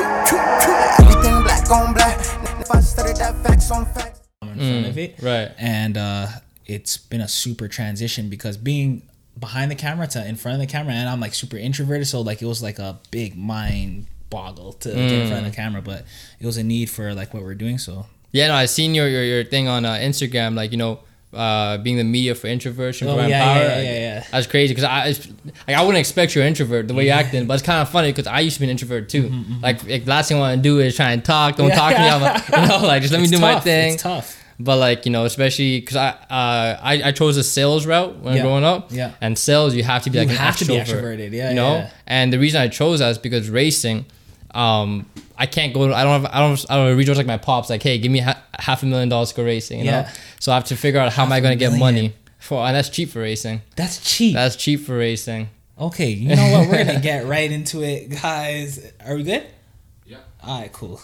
Everything black on black. If I studied that facts on facts. in front of it. right. And uh, it's been a super transition because being behind the camera to in front of the camera, and I'm like super introverted, so like it was like a big mind boggle to get in front of the camera, but it was a need for like what we're doing. So Yeah, no, I seen your your, your thing on uh, Instagram, like you know, uh, being the media for introversion, Oh, for yeah, empower. yeah, yeah, yeah. That's crazy because I, like, I wouldn't expect you're an introvert the way Yeah. you're acting, but it's kind of funny because I used to be an introvert too. Like, like, last thing I want to do is try and talk. Don't talk to me. I'm like, you know, like just let me It's do my thing. It's tough. But like you know, especially because I, uh, I I chose a sales route when Yeah. growing up. Yeah. And sales, you have to be You like an have to be extrovert, extroverted. Yeah, You know. yeah. And the reason I chose that is because racing, um, I can't go. I don't have. I don't. I don't reach out like my pops. Like, hey, give me ha- half a million dollars to go racing. You Yeah. know. So I have to figure out how am I going to get million. money for, and that's cheap for racing. That's cheap. That's cheap for racing. okay, you know what? We're gonna get right into it, guys. Are we good? Yeah. All right, cool.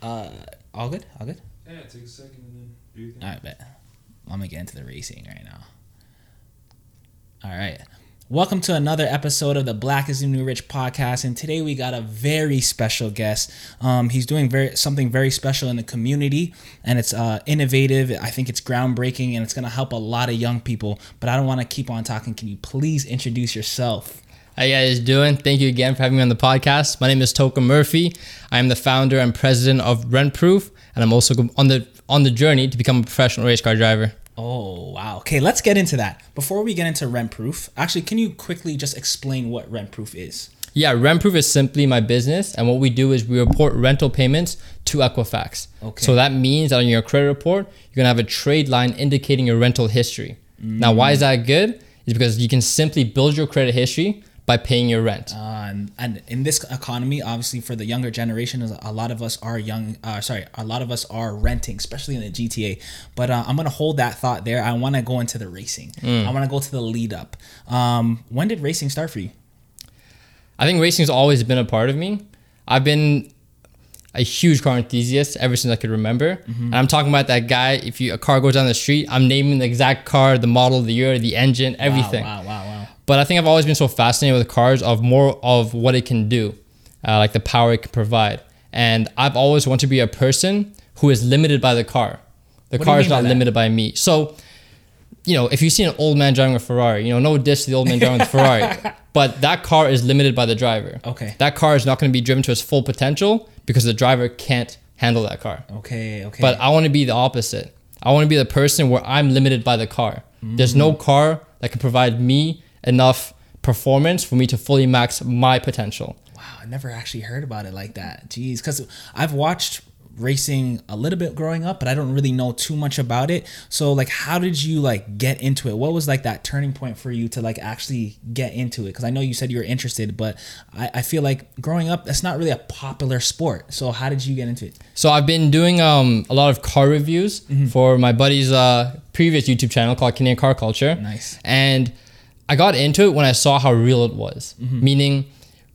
Uh, all good. All good. Yeah, take a second and then do your thing. All right, bet. I'm gonna get into the racing right now. All right. Welcome to another episode of the Black is the New Rich podcast, and today we got a very special guest. Um, he's doing very something very special in the community, and it's uh, innovative. I think it's groundbreaking, and it's gonna help a lot of young people. But I don't want to keep on talking. Can you please introduce yourself? How you guys doing? Thank you again for having me on the podcast. My name is Toka Murphy. I am the founder and president of Rent Proof, and I'm also on the on the journey to become a professional race car driver. Oh wow. Okay, let's get into that. Before we get into rent proof, actually, can you quickly just explain what rent proof is? Yeah, Rent Proof is simply my business, and what we do is we report rental payments to Equifax. Okay. So that means that on your credit report, you're gonna have a trade line indicating your rental history. Now, why is that good? Is because you can simply build your credit history by paying your rent. Uh, and, in this economy, obviously for the younger generation, a lot of us are young. Uh, sorry, a lot of us are renting, especially in the GTA. But uh, I'm gonna hold that thought there. I want to go into the racing. I want to go to the lead up. Um, when did racing start for you? I think racing's always been a part of me. I've been a huge car enthusiast ever since I could remember. And I'm talking about that guy. If you a car goes down the street, I'm naming the exact car, the model, the year, the engine, everything. Wow, wow, wow. But I think I've always been so fascinated with cars of more of what it can do, uh, like the power it can provide. And I've always wanted to be a person who is limited by the car. The What car is mean by not limited by me. So, you know, if you see an old man driving a Ferrari, you know, no diss to the old man driving the Ferrari, but that car is limited by the driver. Okay. That car is not going to be driven to its full potential because the driver can't handle that car. Okay, okay. But I want to be the opposite. I want to be the person where I'm limited by the car. There's Mm. no car that can provide me enough performance for me to fully max my potential. wow, I never actually heard about it like that. Jeez, because I've watched racing a little bit growing up, but I don't really know too much about it. So like, how did you like get into it? What was like that turning point for you to like actually get into it? Because I know you said you were interested, but I, I feel like growing up, that's not really a popular sport. So how did you get into it? So I've been doing um, a lot of car reviews Mm-hmm. for my buddy's uh, previous YouTube channel called Canadian Car Culture. Nice. And I got into it when I saw how real it was. Mm-hmm. Meaning,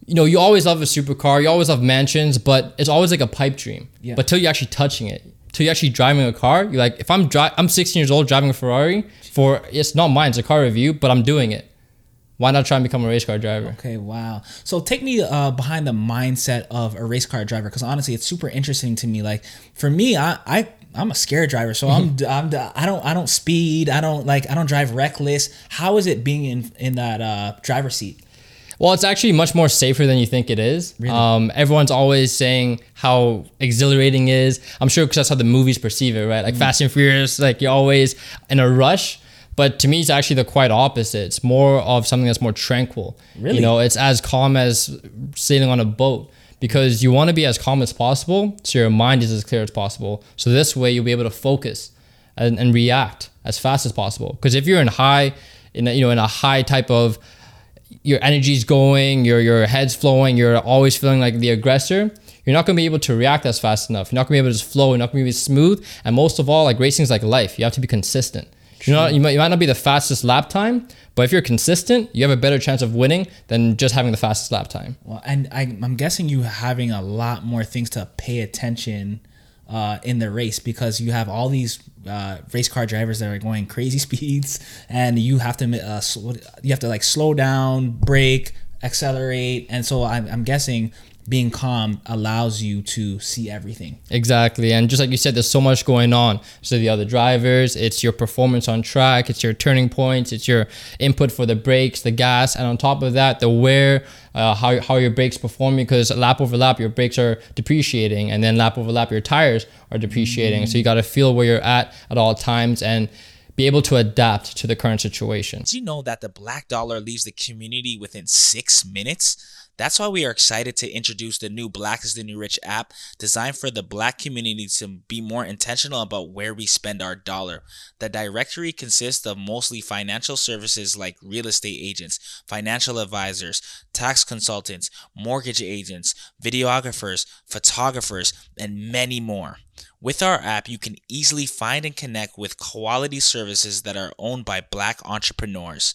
you know, you always love a supercar, you always love mansions, but it's always like a pipe dream. Yeah. But till you're actually touching it, till you're actually driving a car, you're like, if I'm dri- I'm 16 years old driving a Ferrari for it's not mine, it's a car review, but I'm doing it. Why not try and become a race car driver? Okay, wow. So take me uh, behind the mindset of a race car driver, because honestly, it's super interesting to me. Like for me, I, I I'm a scared driver, so I'm I'm I don't I don't speed. I don't like I don't drive reckless. How is it being in in that uh, driver seat? Well, it's actually much more safer than you think it is. Um, everyone's always saying how exhilarating it is. I'm sure because that's how the movies perceive it, right? Like Fast and Furious, like you're always in a rush. But to me, it's actually the quite opposite. It's more of something that's more tranquil. Really? You know, it's as calm as sailing on a boat because you want to be as calm as possible so your mind is as clear as possible. So this way you'll be able to focus and, and react as fast as possible. Because if you're in high, in a, you know, in a high type of your energy's going, your your head's flowing, you're always feeling like the aggressor, you're not gonna be able to react as fast enough. You're not gonna be able to just flow, you're not gonna be smooth. And most of all, like racing's like life. You have to be consistent. You're not you might, you might not be the fastest lap time, but if you're consistent, you have a better chance of winning than just having the fastest lap time. Well, and I, I'm guessing you having a lot more things to pay attention uh, in the race because you have all these uh, race car drivers that are going crazy speeds, and you have to uh, you have to like slow down, brake, accelerate, and so I'm, I'm guessing being calm allows you to see everything. Exactly. And just like you said, there's so much going on. So the other drivers, it's your performance on track, it's your turning points, it's your input for the brakes, the gas, and on top of that, the wear, uh, how, how your brakes performing because lap over lap your brakes are depreciating and then lap over lap your tires are depreciating. So you got to feel where you're at at all times and be able to adapt to the current situation. Did you know that the black dollar leaves the community within six minutes? That's why we are excited to introduce the new Black is the New Rich app designed for the black community to be more intentional about where we spend our dollar. The directory consists of mostly financial services like real estate agents, financial advisors, tax consultants, mortgage agents, videographers, photographers, and many more. With our app, you can easily find and connect with quality services that are owned by black entrepreneurs.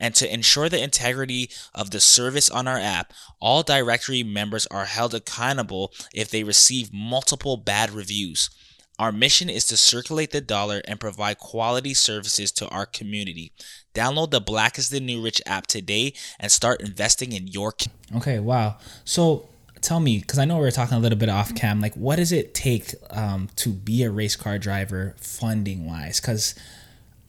And to ensure the integrity of the service on our app, all directory members are held accountable if they receive multiple bad reviews. Our mission is to circulate the dollar and provide quality services to our community. Download the Black is the New Rich app today and start investing in your. Okay, wow. So tell me, because I know we were talking a little bit off cam, like what does it take um, to be a race car driver funding wise? Because,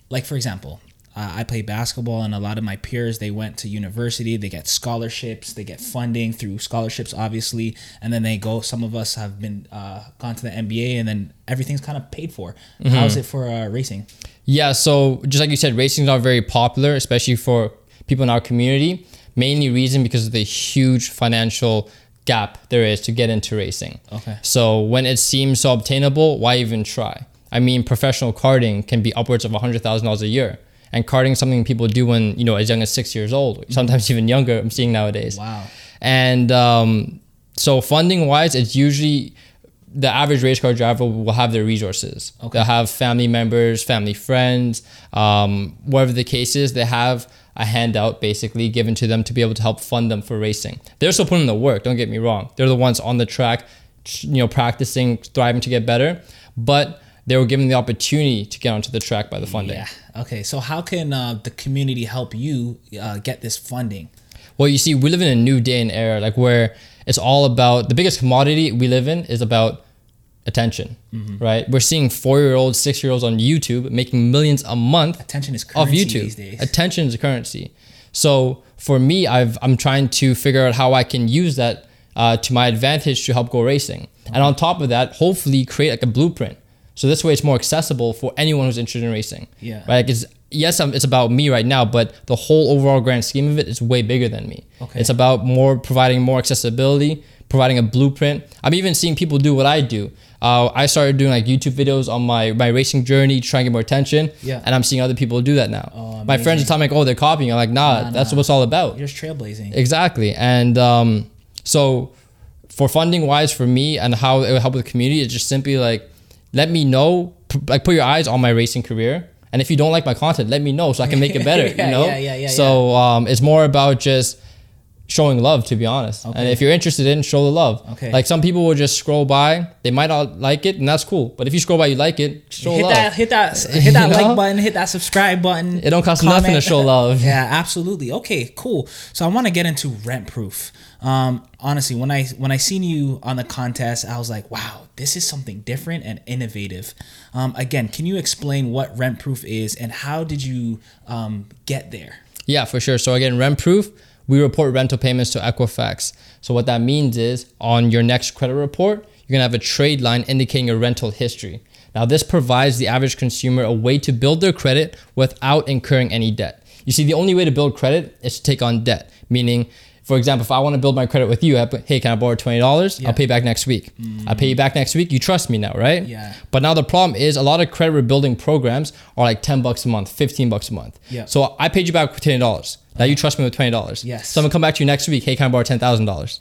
like, for example, uh, I play basketball, and a lot of my peers they went to university. They get scholarships, they get funding through scholarships, obviously, and then they go. Some of us have been uh, gone to the NBA, and then everything's kind of paid for. How's it for uh, racing? Yeah, so just like you said, racing is not very popular, especially for people in our community. Mainly reason because of the huge financial gap there is to get into racing. Okay. So when it seems so obtainable, why even try? I mean, professional karting can be upwards of hundred thousand dollars a year, and karting is something people do when you know as young as six years old, sometimes even younger. I'm seeing nowadays. Wow. And um, so funding wise, it's usually the average race car driver will have their resources. Okay. They'll have family members, family friends, um, whatever the case is, they have a handout basically given to them to be able to help fund them for racing. They're still putting in the work, don't get me wrong. They're the ones on the track, you know, practicing, thriving to get better, but they were given the opportunity to get onto the track by the funding. Yeah. Okay. So how can uh, the community help you uh, get this funding? Well, you see, we live in a new day and era, like where it's all about the biggest commodity we live in is about attention, Mm-hmm. right? We're seeing four year olds, six year olds on YouTube making millions a month Attention is of currency YouTube. these days. Attention is a currency. So for me, I've I'm trying to figure out how I can use that uh, to my advantage to help go racing, and on top of that, hopefully create like a blueprint. So this way, it's more accessible for anyone who's interested in racing. Yeah. Right. Like it's yes, I'm, it's about me right now, but the whole overall grand scheme of it is way bigger than me. Okay. It's about more providing more accessibility, providing a blueprint. I'm even seeing people do what I do. Uh, I started doing like YouTube videos on my, my racing journey, trying to get more attention. Yeah. And I'm seeing other people do that now. Oh, my friends are telling me, like, oh, they're copying. I'm like, nah, that's nah. what it's all about. You're just trailblazing. Exactly. And um, so for funding wise for me and how it would help with the community, it's just simply like, let me know, like put your eyes on my racing career. And if you don't like my content, let me know so I can make it better, Yeah, you know? yeah, yeah, yeah, so um, it's more about just showing love, to be honest. And if you're interested in, show the love. Okay. Like some people will just scroll by, they might not like it, and that's cool. But if you scroll by, you like it, show hit love. that, hit that, hit that You know? like button, hit that subscribe button. It don't cost nothing to show love. Yeah, absolutely. Okay, cool. So I want to get into rent proof. Um, honestly, when I when I seen you on the contest, I was like, wow, this is something different and innovative. Um, again, can you explain what rent proof is and how did you um, get there? Yeah, for sure. So again, rent proof, we report rental payments to Equifax. So what that means is on your next credit report, you're gonna have a trade line indicating your rental history. Now this provides the average consumer a way to build their credit without incurring any debt. You see, the only way to build credit is to take on debt. Meaning, for example, if I want to build my credit with you, I hey, can I borrow twenty dollars? I'll pay back next week. Mm. I pay you back next week. You trust me now, right? Yeah. But now the problem is a lot of credit rebuilding programs are like 10 bucks a month, 15 bucks a month. Yeah. So I paid you back $20. Now you trust me with $20. Yes. So I'm gonna come back to you next week. Hey, can I borrow $10,000?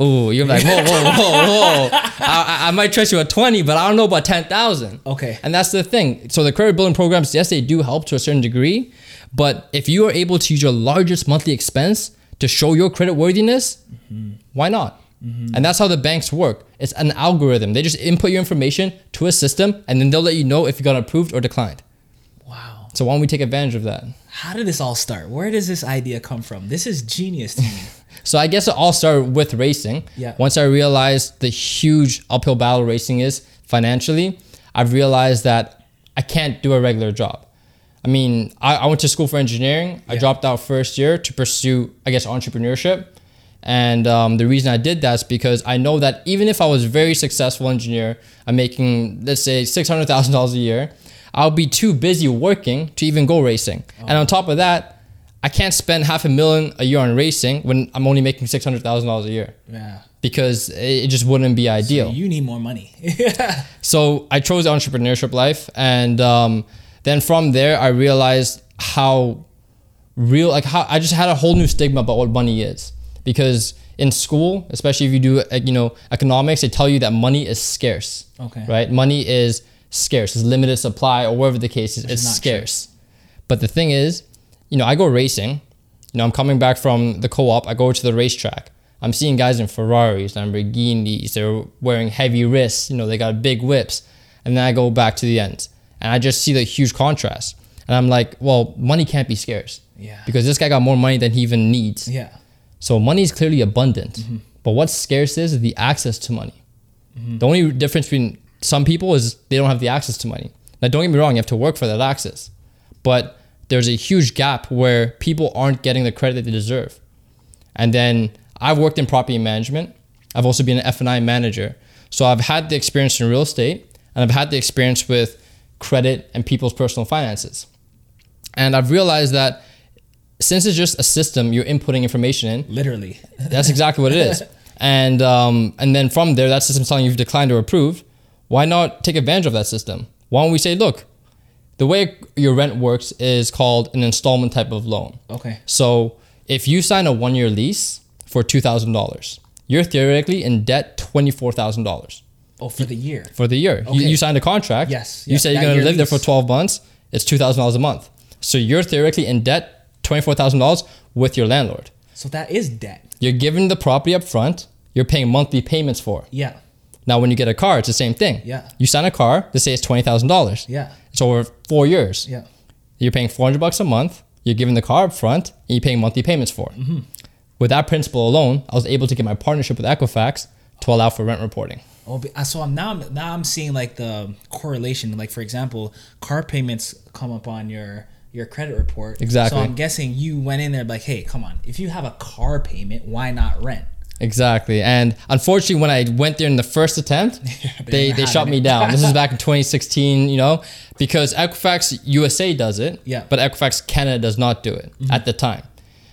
Oh, you're like, whoa, whoa, whoa, whoa. I, I- I might trust you at 20, but I don't know about 10,000. Okay. And that's the thing. So the credit building programs, yes, they do help to a certain degree. But if you are able to use your largest monthly expense to show your credit worthiness, mm-hmm. why not? Mm-hmm. And that's how the banks work. It's an algorithm. They just input your information to a system and then they'll let you know if you got approved or declined. Wow. So why don't we take advantage of that? How did this all start? Where does this idea come from? This is genius to me. So I guess it all started with racing. Yeah. Once I realized the huge uphill battle racing is financially, I've realized that I can't do a regular job. I mean, I, I went to school for engineering. I dropped out first year to pursue, I guess, entrepreneurship. And um, the reason I did that is because I know that even if I was a very successful engineer, I'm making, let's say, $600,000 a year, I'll be too busy working to even go racing. And on top of that, I can't spend half a million a year on racing when I'm only making $600,000 a year Yeah. because it just wouldn't be ideal. You need more money. So I chose the entrepreneurship life, and um, then from there I realized how real, like how I just had a whole new stigma about what money is. Because in school, especially if you do, you know, economics, they tell you that money is scarce. Okay. Right? Money is scarce. It's limited supply, or whatever the case is. Which it's is not true. scarce. But the thing is, you know, I go racing. You know, I'm coming back from the co-op. I go to the racetrack. I'm seeing guys in Ferraris, Lamborghinis. They're wearing heavy wrists. You know, they got big whips. And then I go back to the end, and I just see the huge contrast. And I'm like, well, money can't be scarce. Yeah. Because this guy got more money than he even needs. yeah. So money is clearly abundant. Mm-hmm. But what's scarce is the access to money. The only difference between some people is they don't have the access to money. Now, don't get me wrong, you have to work for that access. But there's a huge gap where people aren't getting the credit that they deserve. And then I've worked in property management. I've also been an F&I manager. So I've had the experience in real estate and I've had the experience with credit and people's personal finances. And I've realized that since it's just a system you're inputting information in, Literally. that's exactly what it is. And um, and then from there, that system's telling you you've declined or approved. Why not take advantage of that system? Why don't we say, look, the way your rent works is called an installment type of loan. Okay. So if you sign a one year lease for two thousand dollars, you're theoretically in debt twenty four thousand dollars Oh, for the year. for the year. You, Okay. you signed a contract. Yes, You yeah, say you're going to live there for 12 months. It's $2,000 a month. So you're theoretically in debt $24,000 with your landlord. So that is debt. You're given the property up front. You're paying monthly payments for. Yeah. Now, when you get a car, it's the same thing. Yeah. You sign a car. They say it's $20,000. Yeah. It's over four years. Yeah. You're paying 400 bucks a month. You're giving the car up front, and you're paying monthly payments for. it. Mm-hmm. With that principle alone, I was able to get my partnership with Equifax to allow for rent reporting. Oh, uh, so I'm now now I'm seeing like the correlation. Like for example, car payments come up on your your credit report. Exactly. So I'm guessing you went in there like, hey, come on. If you have a car payment, why not rent? Exactly. And unfortunately, when I went there in the first attempt, they they, they shut having me down. This is back in 2016, you know, because Equifax USA does it, Yeah. Mm-hmm. but Equifax Canada does not do it at the time.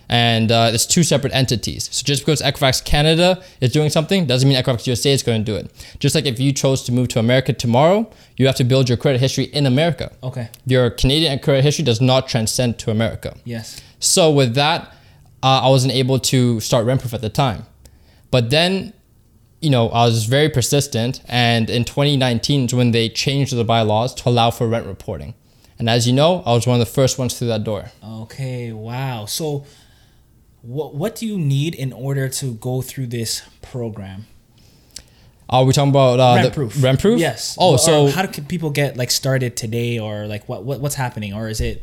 And uh, it's two separate entities. So just because Equifax Canada is doing something doesn't mean Equifax USA is going to do it. Just like if you chose to move to America tomorrow, you have to build your credit history in America. Okay. Your Canadian credit history does not transcend to America. Yes. So with that, uh, I wasn't able to start Rentproof at the time. But then, you know, I was very persistent, and in 2019 is when they changed the bylaws to allow for rent reporting. And as you know, I was one of the first ones through that door. Okay. Wow. So, what what do you need in order to go through this program? Are we talking about uh, rent proof. Rent proof? Yes. Oh, Or so how can people get like started today, or like what, what what's happening, or is it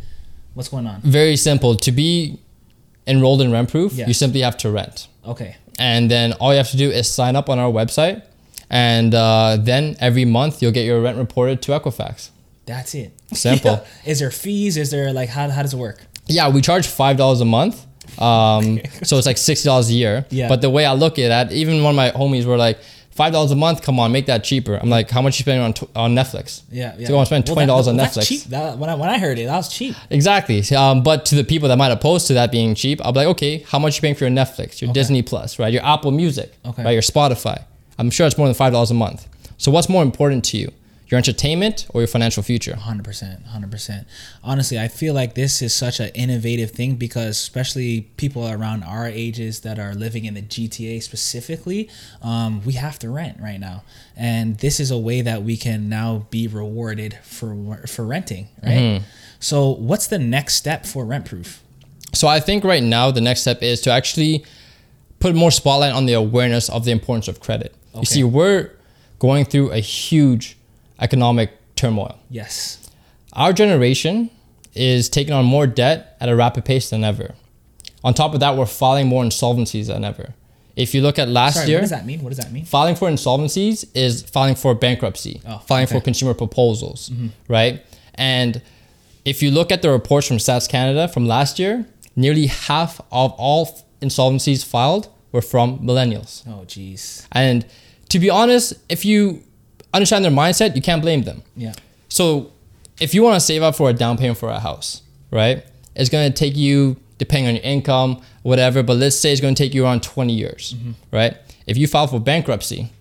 what's going on? very simple. To be enrolled in rent proof, Yes. you simply have to rent. Okay. and then all you have to do is sign up on our website and uh, then every month you'll get your rent reported to equifax That's it. Simple. Is there fees? Is there like how how does it work? yeah we charge five dollars a month um, so it's like sixty dollars a year Yeah. but the way i look at it even one of my homies were like five dollars a month come on make that cheaper i'm like how much you spending on, t- on netflix Yeah, yeah. so i want to spend twenty dollars that- on that's netflix cheap. That, when I when I heard it, that was cheap. Exactly. Um, but to the people that might oppose to that being cheap, I'll be like, okay, how much you paying for your Netflix, your Disney Plus, right? Your Apple Music, Okay. right? Your Spotify. I'm sure it's more than five dollars a month. So what's more important to you, your entertainment or your financial future? Hundred percent, hundred percent. Honestly, I feel like this is such an innovative thing because, especially people around our ages that are living in the GTA specifically, um, we have to rent right now, and this is a way that we can now be rewarded for for renting, right? So, what's the next step for Rent Proof? So I think right now the next step is to actually put more spotlight on the awareness of the importance of credit. You see, we're going through a huge economic turmoil. Yes. Our generation is taking on more debt at a rapid pace than ever. On top of that, we're filing more insolvencies than ever. If you look at last Sorry, year, what does that mean? What does that mean? filing for insolvencies is filing for bankruptcy, Oh, filing okay. Mm-hmm. for consumer proposals, right? And if you look at the reports from Stats Canada from last year, nearly half of all insolvencies filed were from millennials. Oh, jeez. And to be honest, if you understand their mindset, you can't blame them. Yeah. So if you want to save up for a down payment for a house, right? It's going to take you, depending on your income, whatever, but let's say it's going to take you around 20 years, mm-hmm. right? If you file for bankruptcy,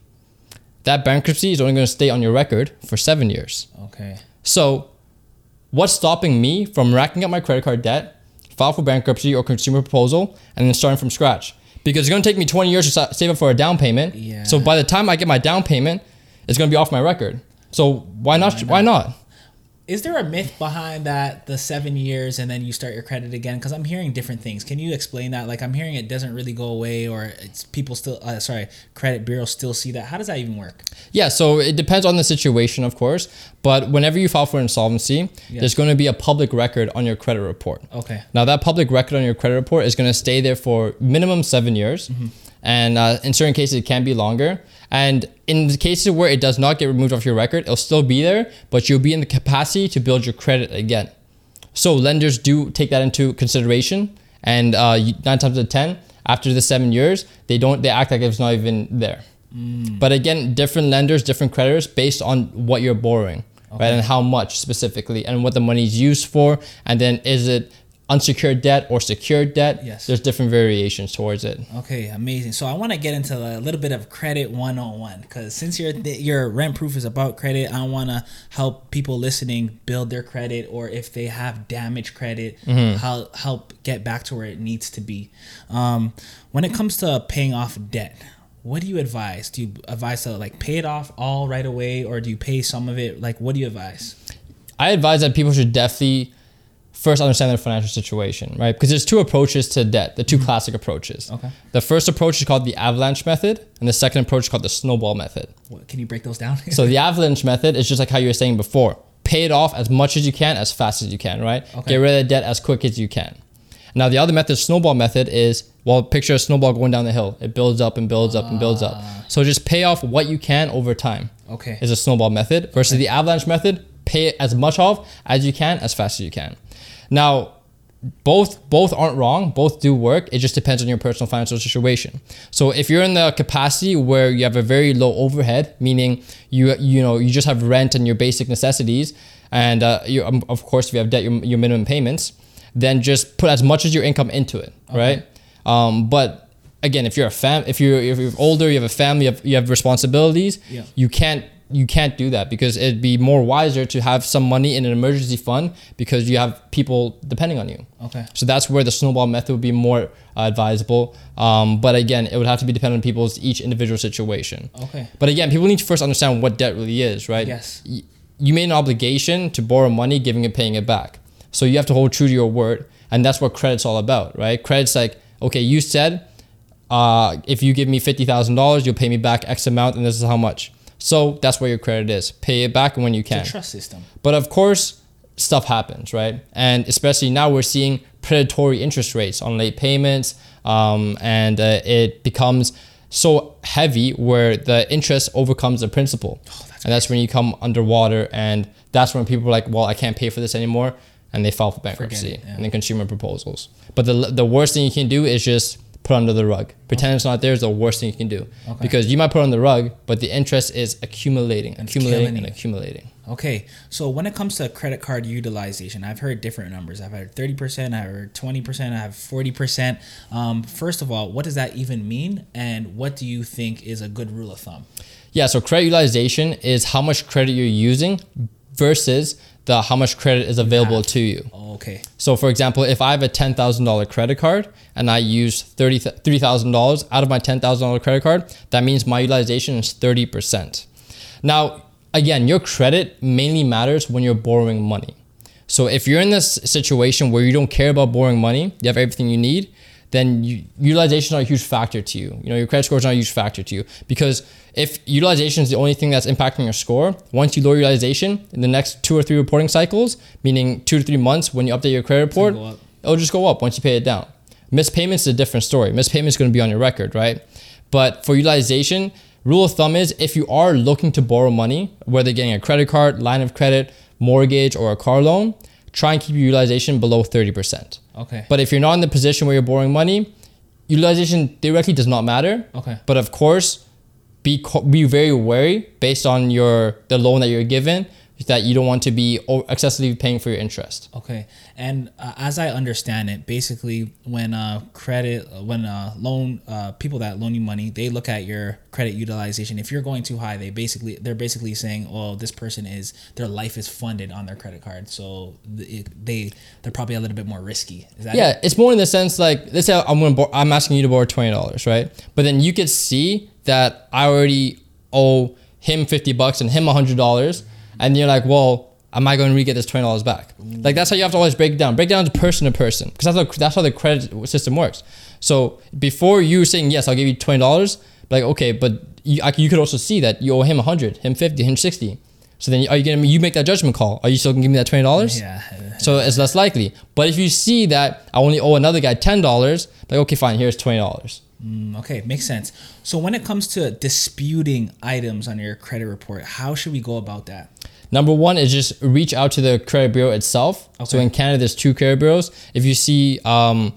that bankruptcy is only going to stay on your record for seven years. Okay. So what's stopping me from racking up my credit card debt, file for bankruptcy or consumer proposal, and then starting from scratch? Because it's going to take me 20 years to save up for a down payment. Yeah. So by the time I get my down payment, it's going to be off my record. So why not? Why not? Is there a myth behind that the seven years and then you start your credit again? Because I'm hearing different things. Can you explain that? Like I'm hearing it doesn't really go away, or it's people still. Uh, sorry, credit bureaus still see that. How does that even work? Yeah, so it depends on the situation, of course. But whenever you file for insolvency, there's going to be a public record on your credit report. Okay. Now, that public record on your credit report is going to stay there for minimum seven years. And uh, in certain cases, it can be longer. And in the cases where it does not get removed off your record, it'll still be there, but you'll be in the capacity to build your credit again. So lenders do take that into consideration. And uh, nine times out of 10, after the seven years, they don't, they act like it's not even there. But again, different lenders, different creditors based on what you're borrowing, right? And how much specifically and what the money is used for. And then is it unsecured debt or secured debt? Yes. There's different variations towards it. Okay, amazing. So I want to get into a little bit of credit 101 because since your your rent proof is about credit, I want to help people listening build their credit or if they have damaged credit, help help get back to where it needs to be. Um, when it comes to paying off debt, what do you advise? Do you advise to like pay it off all right away or do you pay some of it? Like what do you advise? I advise that people should definitely first understand their financial situation, right? Because there's two approaches to debt, the 2 classic approaches. Mm-hmm. Okay. The first approach is called the avalanche method, and the second approach is called the snowball method. What, can you break those down? So the avalanche method is just like how you were saying before. Pay it off as much as you can, as fast as you can, right? Okay. Get rid of the debt as quick as you can. Now the other method, snowball method, is well, picture a snowball going down the hill. It builds up and builds up and builds up. So just pay off what you can over time. Okay. Is a snowball method versus the avalanche method. Pay as much off as you can, as fast as you can. Now, both both aren't wrong. Both do work. It just depends on your personal financial situation. So if you're in the capacity where you have a very low overhead meaning you you know you just have rent and your basic necessities and uh, you, um, of course if you have debt your, your minimum payments then just put as much as your income into it right? Um, but again if you're a fam if you're if you're older you have a family you have, you have responsibilities Yeah. you can't you can't do that because it'd be more wiser to have some money in an emergency fund because you have people depending on you Okay. so that's where the snowball method would be more uh, advisable. Um, but again, it would have to be dependent on people's each individual situation. Okay. But again, people need to first understand what debt really is, right? Yes. Y- You made an obligation to borrow money, giving it, paying it back. So you have to hold true to your word, and that's what credit's all about, right? Credit's like, okay, you said uh, if you give me fifty thousand dollars, you'll pay me back X amount, and this is how much. So that's where your credit is. Pay it back when you can. The trust system. But of course, stuff happens, right? And especially now we're seeing predatory interest rates on late payments, um, and uh, it becomes so heavy where the interest overcomes the principal. and that's when you come underwater, and that's when people are like, well, I can't pay for this anymore. And they file for bankruptcy it, yeah. and then consumer proposals. But the, the worst thing you can do is just put under the rug. Pretend it's not there is the worst thing you can do. Okay. Because you might put on the rug, but the interest is accumulating, And accumulating, and accumulating. Okay, so when it comes to credit card utilization, I've heard different numbers. I've heard thirty percent, I've heard twenty percent, I have forty percent. Um, first of all, what does that even mean, and what do you think is a good rule of thumb? Yeah, so credit utilization is how much credit you're using versus the how much credit is available have. to you. Oh, okay, So for example, if I have a $10,000 credit card and I use $30 $3,000 out of my $10,000 credit card, that means my utilization is 30%. Now, again, your credit mainly matters when you're borrowing money. So if you're in this situation where you don't care about borrowing money, you have everything you need, then you, utilization is not a huge factor to you. You know, your credit score is not a huge factor to you because if utilization is the only thing that's impacting your score, once you lower utilization in the next two or three reporting cycles, meaning two to three months when you update your credit report, it'll just go up once you pay it down. Missed payments is a different story. Missed payments is going to be on your record, right? But for utilization, rule of thumb is if you are looking to borrow money, whether getting a credit card, line of credit, mortgage, or a car loan, try and keep your utilization below 30%. Okay. But if you're not in the position where you're borrowing money, utilization theoretically does not matter. Okay. But of course, be co- be very wary based on your the loan that you're given that you don't want to be excessively paying for your interest. Okay, and uh, as I understand it, basically, when uh, credit, when uh, loan uh, people that loan you money, they look at your credit utilization. If you're going too high, they basically they're basically saying, "Oh, this person is their life is funded on their credit card, so it, they they're probably a little bit more risky." Is that Yeah, it? it's more in the sense like let's say I'm gonna bor- I'm asking you to borrow twenty dollars, right? But then you could see that I already owe him fifty bucks and him hundred dollars, and you're like, well, am I going to re-get this twenty dollars back? Like that's how you have to always break down. Break down to person to person because that's how that's how the credit system works. So before you saying yes, I'll give you twenty dollars, like okay, but you, I, you could also see that you owe him hundred, him fifty, him sixty. So then are you gonna you make that judgment call? Are you still gonna give me that twenty dollars? Yeah. So it's less likely. But if you see that I only owe another guy ten dollars, like okay, fine, here's twenty dollars. Mm, Okay, makes sense. So when it comes to disputing items on your credit report, how should we go about that? Number one is just reach out to the credit bureau itself. So in Canada, there's two credit bureaus. If you see um,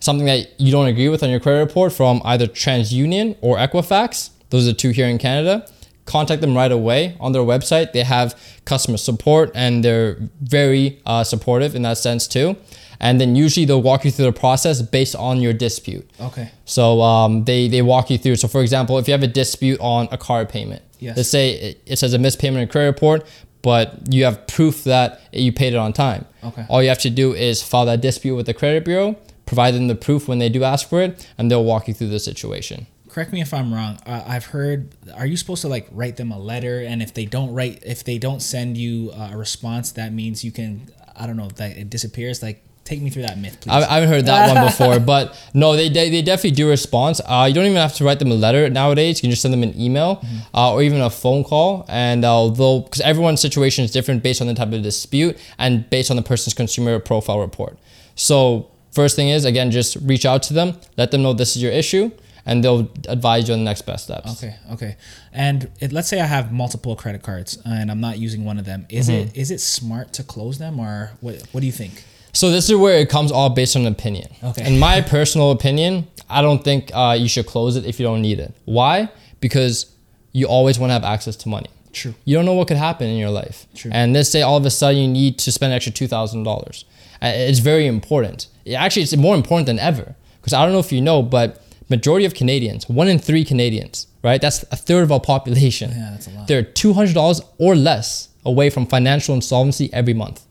something that you don't agree with on your credit report from either TransUnion or Equifax, those are the two here in Canada. Contact them right away on their website. They have customer support and they're very uh, supportive in that sense too. And then usually they'll walk you through the process based on your dispute. Okay. So um, they they walk you through. So for example, if you have a dispute on a car payment, Yes. let's say it, it says a missed payment in credit report, but you have proof that you paid it on time. Okay. All you have to do is file that dispute with the credit bureau, provide them the proof when they do ask for it, and they'll walk you through the situation. correct me if I'm wrong. Uh, I've heard. Are you supposed to like write them a letter, and if they don't write, if they don't send you a response, that means you can. I don't know that it disappears. Like, take me through that myth, please. I, I haven't heard that one before, but no, they, they, they definitely do respond. Uh, you don't even have to write them a letter nowadays. You can just send them an email uh, or even a phone call. And uh, they'll, because everyone's situation is different based on the type of dispute and based on the person's consumer profile report. So, first thing is, again, just reach out to them, let them know this is your issue, and they'll advise you on the next best steps. Okay, okay. And it, let's say I have multiple credit cards and I'm not using one of them. Is Mm-hmm. it is it smart to close them or what? What do you think? So this is where it comes all based on opinion. Okay. In my personal opinion, I don't think uh, you should close it if you don't need it. Why? Because you always want to have access to money. True. You don't know what could happen in your life. True. And let's say all of a sudden you need to spend an extra two thousand dollars. It's very important. Actually, it's more important than ever. Because I don't know if you know, but majority of Canadians, one in three Canadians, right? That's a third of our population. Yeah, that's a lot. They're two hundred dollars or less away from financial insolvency every month.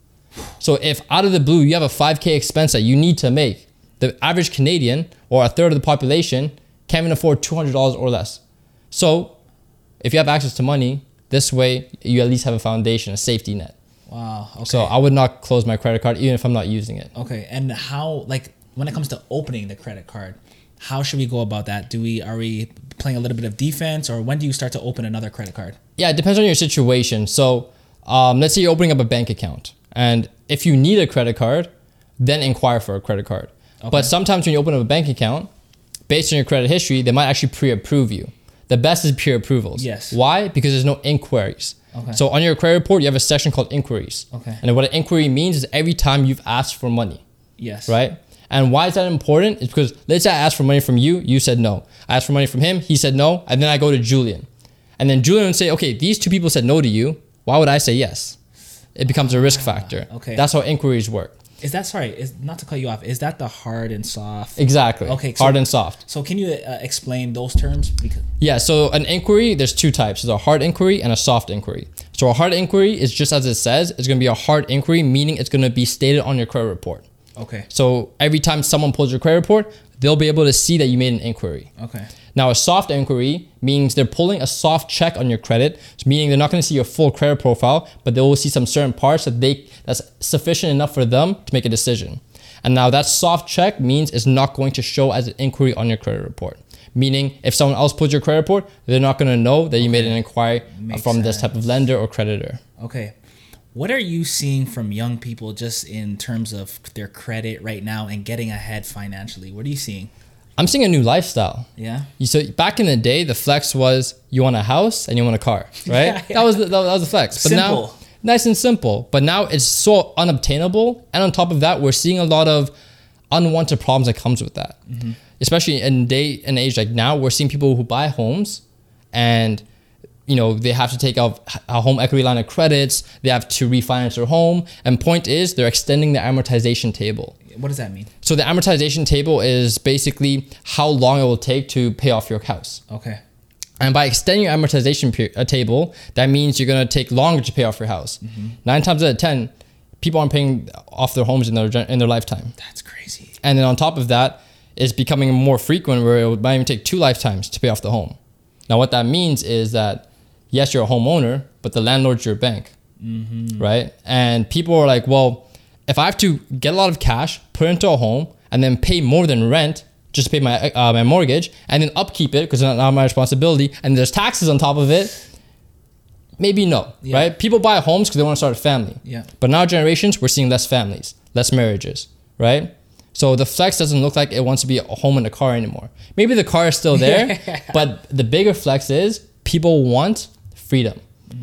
So if out of the blue you have a 5k expense that you need to make, the average Canadian or a third of the population can't even afford $200 or less. So if you have access to money, this way you at least have a foundation, a safety net. Wow. Okay. So I would not close my credit card even if I'm not using it. Okay, and how like when it comes to opening the credit card, how should we go about that? Do we are we playing a little bit of defense, or when do you start to open another credit card? Yeah, it depends on your situation. So um, let's say you're opening up a bank account, and if you need a credit card, then inquire for a credit card. Okay. But sometimes when you open up a bank account, based on your credit history, they might actually pre-approve you. The best is peer approvals. Yes. Why? Because there's no inquiries. Okay. So on your credit report, you have a section called inquiries. Okay. And what an inquiry means is every time you've asked for money Yes. right? And why is that important? It's because let's say I asked for money from you, you said no. I asked for money from him, he said no, and then I go to Julian. And then Julian would say, okay, these two people said no to you. Why would I say yes? It becomes a risk factor. Ah, okay. That's how inquiries work. Is that sorry? Is not to cut you off? Is that the hard and soft? Exactly. Okay, so- Hard and soft. So can you uh, explain those terms? Because Yeah, so an inquiry, there's two types. There's a hard inquiry and a soft inquiry. So a hard inquiry is just as it says, it's gonna be a hard inquiry, meaning it's gonna be stated on your credit report. okay, So every time someone pulls your credit report, they'll be able to see that you made an inquiry. okay, Now, a soft inquiry means they're pulling a soft check on your credit, meaning they're not going to see your full credit profile, but they will see some certain parts that they that's sufficient enough for them to make a decision. And now that soft check means it's not going to show as an inquiry on your credit report. Meaning, if someone else pulls your credit report, they're not going to know that you made an inquiry Makes from this type of lender or creditor. okay. What are you seeing from young people just in terms of their credit right now and getting ahead financially? What are you seeing? I'm seeing a new lifestyle. Yeah. You so back in the day, the flex was you want a house and you want a car, right? Yeah, yeah. That was the, that was the flex. But now, Simple. nice and simple. But now it's so unobtainable, and on top of that, we're seeing a lot of unwanted problems that comes with that. Mm-hmm. Especially in day and age like now, we're seeing people who buy homes and you know they have to take out a home equity line of credits. They have to refinance their home, and point is they're extending the amortization table. What does that mean? So the amortization table is basically how long it will take to pay off your house. Okay. And by extending your amortization per- uh, table, that means you're gonna take longer to pay off your house. Nine times out of ten, people aren't paying off their homes in their in their lifetime. That's crazy. And then on top of that, it's becoming more frequent where it might even take two lifetimes to pay off the home. Now, what that means is that yes, you're a homeowner, but the landlord's your bank, right? And people are like, well, if I have to get a lot of cash, put it into a home, and then pay more than rent just to pay my uh, my mortgage, and then upkeep it because it's not my responsibility, and there's taxes on top of it. Maybe no, Yeah. right? People buy homes because they want to start a family. Yeah. But now generations, we're seeing less families, less marriages, right? So the flex doesn't look like it wants to be a home and a car anymore. Maybe the car is still there, but the bigger flex is people want freedom.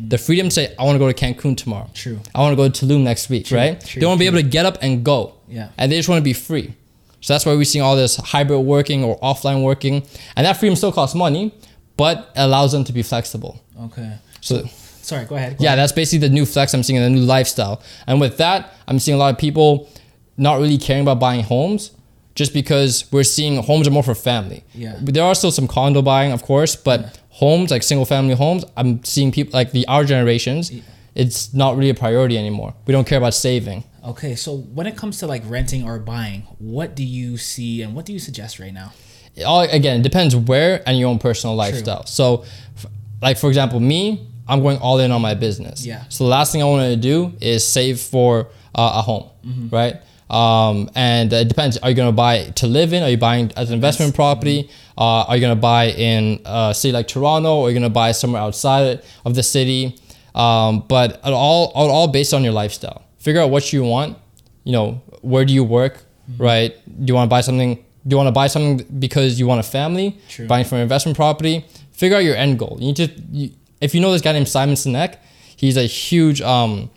The freedom to say, I want to go to Cancun tomorrow. True. I want to go to Tulum next week, right? true, they want to be true. able to get up and go. Yeah. And they just want to be free. So that's why we're seeing all this hybrid working or offline working. And that freedom still costs money, but allows them to be flexible. Okay. So Sorry, go ahead. go yeah, ahead. that's basically the new flex I'm seeing in the new lifestyle. And with that, I'm seeing a lot of people not really caring about buying homes just because we're seeing homes are more for family. Yeah. But There are still some condo buying, of course, but homes, like single family homes, I'm seeing people like the our generations, it's not really a priority anymore. We don't care about saving. Okay, so when it comes to like renting or buying, what do you see and what do you suggest right now? it all again it depends where and your own personal lifestyle so f- like for example me i'm going all in on my business Yeah. so the last thing i want to do is save for uh, a home right um, and it depends. Are you going to buy to live in? Are you buying as an investment property? Uh, are you going to buy in a city like toronto? Or are you going to buy somewhere outside of the city? Um, but it all all based on your lifestyle. Figure out what you want. You know where do you work right? Do you want to buy something do you want to buy something because you want a family? True. buying for an investment property? Figure out your end goal. You need to you, if you know this guy named simon sinek he's a huge um,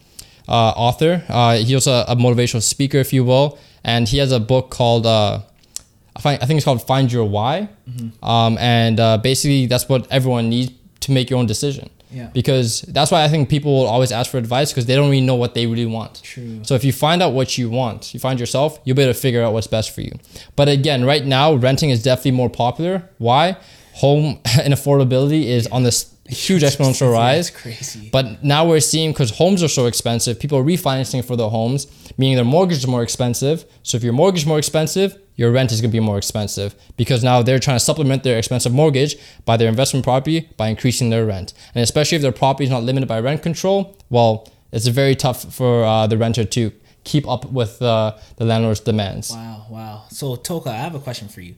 uh, author uh, he's also a motivational speaker if you will and he has a book called uh, I, find, I think it's called find your why um, and uh, basically that's what everyone needs to make your own decision Yeah. because that's why I think people will always ask for advice because they don't really know what they really want. True. So if you find out what you want, you find yourself, you'll be able to figure out what's best for you. But again, right now, renting is definitely more popular. Why? Home and affordability is on this huge exponential rise. crazy. But now we're seeing because homes are so expensive, people are refinancing for their homes, meaning their mortgage is more expensive. So if your mortgage is more expensive, your rent is going to be more expensive because now they're trying to supplement their expensive mortgage by their investment property by increasing their rent. And especially if their property is not limited by rent control, well, it's very tough for uh, the renter to keep up with uh, the landlord's demands. Wow, wow. So Toka, I have a question for you.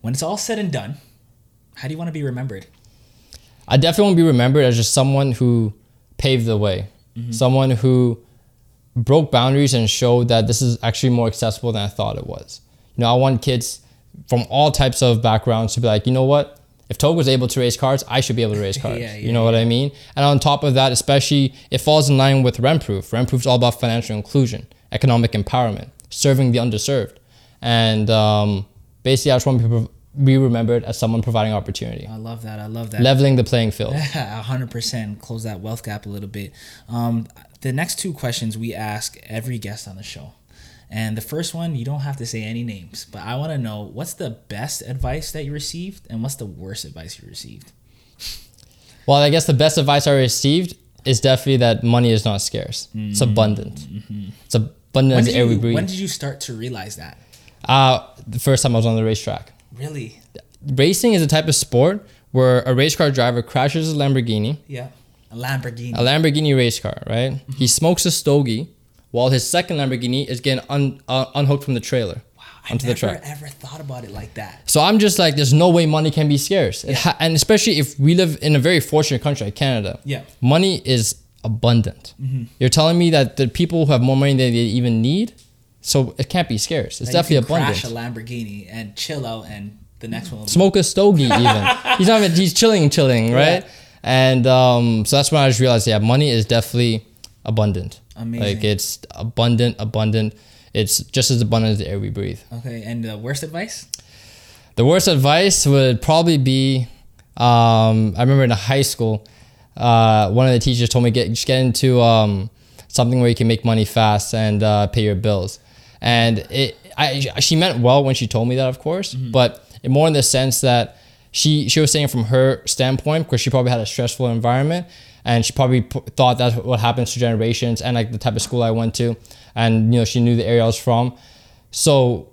When it's all said and done, how do you want to be remembered? I definitely want to be remembered as just someone who paved the way, someone who broke boundaries and showed that this is actually more accessible than I thought it was. You know, I want kids from all types of backgrounds to be like, you know what? If Toka was able to raise cars, I should be able to raise cars. Yeah, you yeah, know what I mean? And on top of that, especially, it falls in line with. Rentproof is all about financial inclusion, economic empowerment, serving the underserved. And um, basically, I just want to be remembered as someone providing opportunity, I love that. I love that. leveling the playing field. A hundred percent close that wealth gap a little bit. Um, the next two questions we ask every guest on the show, and the first one you don't have to say any names, but I want to know what's the best advice that you received and what's the worst advice you received. Well, I guess the best advice I received is definitely that money is not scarce. It's abundant. It's abundant as air we breathe. when did you start to realize that? uh, the first time I was on the racetrack. Really? Racing is a type of sport where a race car driver crashes a Lamborghini, Yeah. A Lamborghini. a Lamborghini race car, right? Mm-hmm. He smokes a stogie while his second Lamborghini is getting un, uh, unhooked from the trailer Wow, I onto never the track. ever thought about it like that. So I'm just like, there's no way money can be scarce. It ha- and especially if we live in a very fortunate country like Canada. Yeah. Money is abundant. Mm-hmm. You're telling me that the people who have more money than they even need, so it can't be scarce. It's Like, definitely you can abundant. Crash a Lamborghini and chill out, and the next one. Will be Smoke a stogie even. he's not even, he's chilling, chilling, right? Yeah. And um, so that's when I just realized, yeah, money is definitely abundant. Amazing. Like it's abundant, abundant. It's just as abundant as the air we breathe. okay. And the worst advice? The worst advice would probably be, um, I remember in high school, uh, one of the teachers told me get just get into um, something where you can make money fast and uh, pay your bills. And it, I, she meant well when she told me that, of course, mm-hmm. but more in the sense that she she was saying from her standpoint because she probably had a stressful environment and she probably p- thought that's what happens to generations and like the type of school I went to, and you know she knew the area I was from, so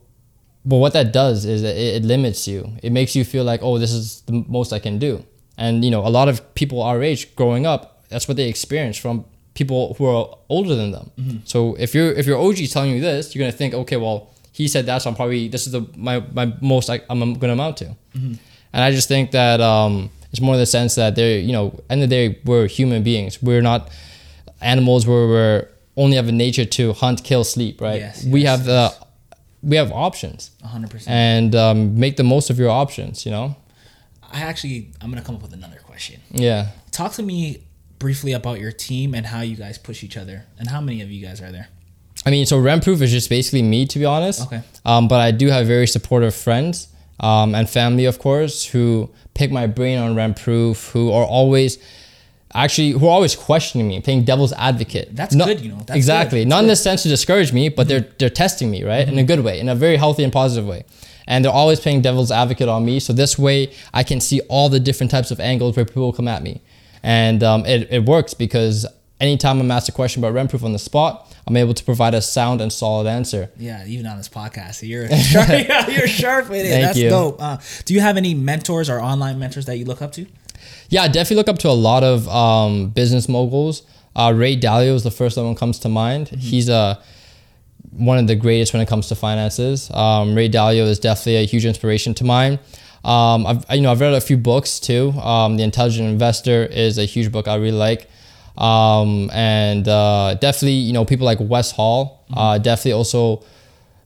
but what that does is it, it limits you. It makes you feel like, oh, this is the most I can do. And you know, a lot of people our age growing up, that's what they experience from people who are older than them. So if you're if your OG is telling you this, you're gonna think, okay, well, he said that, so I'm probably this is the my my most I, I'm gonna amount to. And I just think that um, it's more in the sense that they're you know, end of the day, we're human beings. We're not animals where we're only have a nature to hunt, kill, sleep. Right? Yes, we yes, have the we have options 100%. and um, make the most of your options. You know. I actually, I'm to come up with another question. Yeah. Talk to me briefly about your team and how you guys push each other and how many of you guys are there? I mean, so Rentproof is just basically me, to be honest. Okay. Um, but I do have very supportive friends um, and family, of course, who pick my brain on Rentproof, who are always actually who are always questioning me, playing devil's advocate. That's Not- good, you know, that's exactly. good, Not that's in the sense to discourage me, but they're they're testing me, right, in a good way, in a very healthy and positive way. And they're always playing devil's advocate on me. So this way, I can see all the different types of angles where people come at me, and um, it it works because anytime I'm asked a question about Rentproof on the spot, I'm able to provide a sound and solid answer. Yeah, even on this podcast, you're sharp. you're sharp with it. Thank That's you. dope. Uh, do you have any mentors or online mentors that you look up to? Yeah, I definitely look up to a lot of um, business moguls. Uh, Ray Dalio is the first one that comes to mind. He's a one of the greatest when it comes to finances. Um, Ray Dalio is definitely a huge inspiration to mine. Um, I've you know I've read a few books too. Um, the Intelligent Investor is a huge book I really like, um, and uh, definitely you know people like Wes Hall uh, definitely also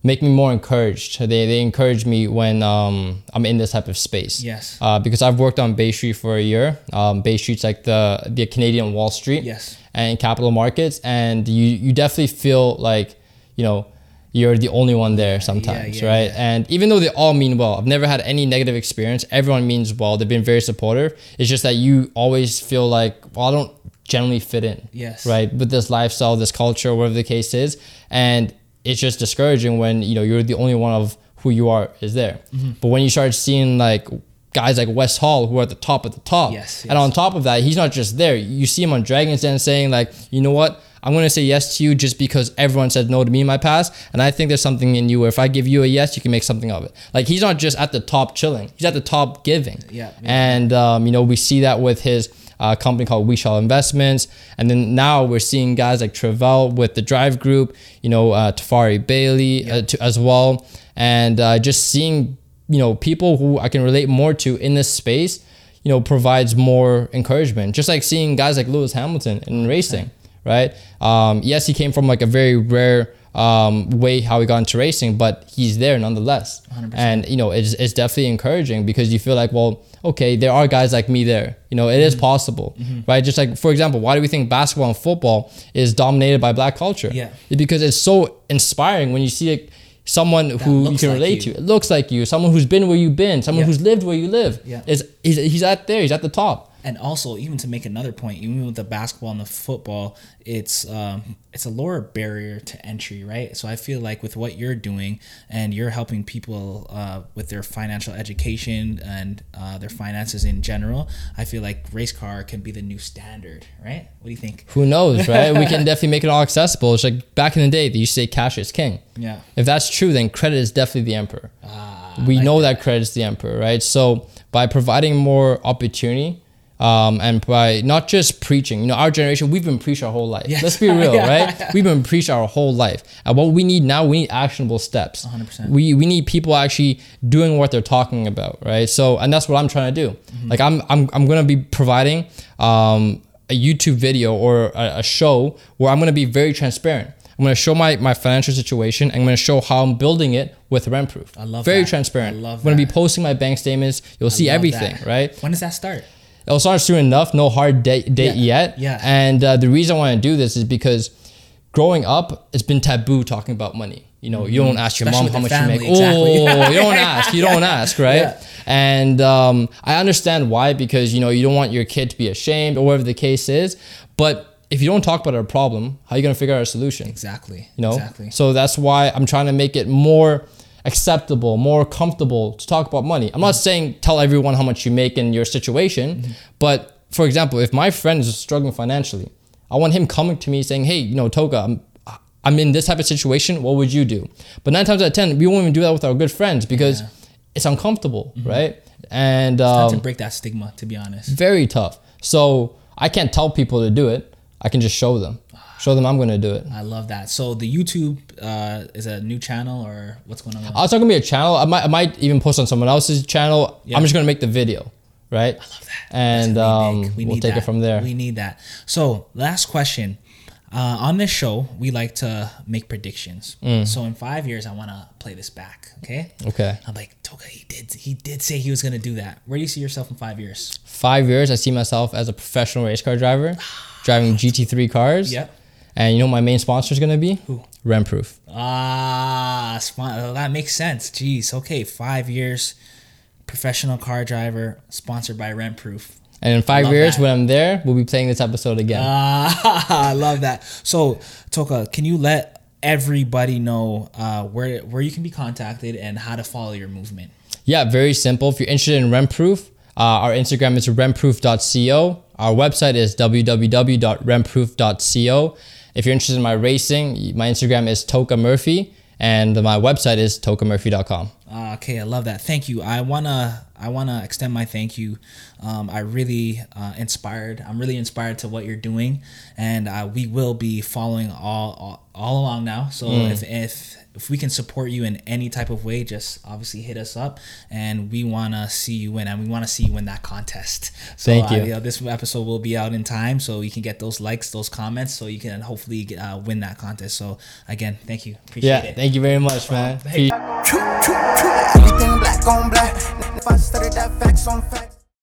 make me more encouraged. They they encourage me when um, I'm in this type of space. Yes. Uh, because I've worked on Bay Street for a year. Um, Bay Street's like the the Canadian Wall Street. Yes. And capital markets, and you you definitely feel like you know you're the only one there sometimes, yeah, right? yeah. And even though they all mean well, I've never had any negative experience. Everyone means well. They've been very supportive. It's just that you always feel like, well, I don't generally fit in. Yes. Right. With this lifestyle, this culture, whatever the case is, and it's just discouraging when you know you're the only one of who you are is there. Mm-hmm. But when you start seeing like guys like Wes Hall who are at the top at the top, Yes, and on top of that, he's not just there. You see him on Dragon's Den saying like, you know what? I'm gonna say yes to you just because everyone said no to me in my past, and I think there's something in you where if I give you a yes, you can make something of it. Like he's not just at the top chilling; he's at the top giving. Yeah, yeah. And um, you know we see that with his uh, company called WeShall Investments, and then now we're seeing guys like Travell with the Drive Group, you know uh, Tafari Bailey uh, to, as well, and uh, just seeing you know people who I can relate more to in this space, you know provides more encouragement. Just like seeing guys like Lewis Hamilton in racing, right? Um, yes, he came from like a very rare um, way how he got into racing, but he's there nonetheless. 100%. And you know, it's, it's definitely encouraging because you feel like, well, okay, there are guys like me there. You know, it is Mm-hmm. possible, right? Just like for example, why do we think basketball and football is dominated by black culture? Yeah. Because it's so inspiring when you see like, someone who you can like relate you. to. It looks like you, someone who's been where you've been, someone Yeah. who's lived where you live. Yeah. Is he's, he's at there. He's at the top. And also even to make another point even with the basketball and the football it's um it's a lower barrier to entry right so i feel like with what you're doing and you're helping people uh, with their financial education and uh, their finances in general i feel like race car can be the new standard right what do you think Who knows, right? we can definitely make it all accessible. It's like back in the day, they used to say cash is king. yeah If that's true, then credit is definitely the emperor. we know that. credit is the emperor, right? So by providing more opportunity, um, and by not just preaching, you know, our generation, we've been preached our whole life. Yes. Let's be real, Yeah. right? We've been preached our whole life. And what we need now, we need actionable steps. 100%. We we need people actually doing what they're talking about, right? So, and that's what I'm trying to do. Mm-hmm. Like I'm I'm I'm gonna be providing um, a YouTube video or a, a show where I'm going to be very transparent. I'm going to show my, my financial situation. and I'm going to show how I'm building it with Rentproof. I love very that. transparent. I love I'm going to be posting my bank statements. You'll see everything, that. right? When does that start? It'll start enough. No hard date, date Yeah, yet. yeah. And uh, the reason I want to do this is because growing up, it's been taboo talking about money. You know, you don't ask your Mm-hmm. Especially mom how much family, you make. exactly. Oh, you don't ask. You don't ask, right? Yeah. And um, I understand why because you know you don't want your kid to be ashamed or whatever the case is. But if you don't talk about a problem, how are you gonna figure out a solution? Exactly. You know, Exactly. so that's why I'm trying to make it more acceptable, more comfortable to talk about money. I'm not saying tell everyone how much you make in your situation, but for example, if my friend is struggling financially, I want him coming to me saying, "Hey, you know, Toka, I'm I'm in this type of situation. What would you do?" But nine times out of ten, we won't even do that with our good friends because it's uncomfortable, right? And um, to break that stigma, to be honest. very tough. So I can't tell people to do it. I can just show them, show them I'm going to do it. I love that. So the YouTube uh, is a new channel or what's going on? with- I was not gonna be a channel. I might, I might even post on someone else's channel. Yeah. I'm just gonna make the video, right? I love that. And um. We we'll need take it from there. We need that. So last question. Uh, on this show, we like to make predictions. Mm. So in five years, I want to play this back. Okay. okay. I'm like, Toka, he did. He did say he was gonna do that. Where do you see yourself in five years? Five years, I see myself as a professional race car driver, driving GT3 cars. Yep. And you know what my main sponsor is gonna be? Who? Rentproof. Ah, spon- oh, that makes sense. Jeez. Okay, five years, professional car driver, sponsored by Rentproof. And in five Love years, that. when I'm there, we'll be playing this episode again. Ah, I love that. So, Toka, can you let everybody know uh, where where you can be contacted and how to follow your movement? Yeah, very simple. If you're interested in Rentproof, uh, our Instagram is rentproof.co. Our website is www.rentproof.co. If you're interested in my racing, my Instagram is Toka Murphy, and my website is tokamurphy.com. Uh, okay, I love that. Thank you. I wanna I wanna extend my thank you. Um, I really uh, inspired. I'm really inspired to what you're doing, and uh, we will be following all all, all along now. So if if if we can support you in any type of way, just obviously hit us up, and we wanna see you win, and we wanna see you win that contest. So, Thank you. Uh, this episode will be out in time, so you can get those likes, those comments, so you can hopefully get, uh, win that contest. So again, thank you. Appreciate Yeah, it. thank you very much, man. Everything black on black.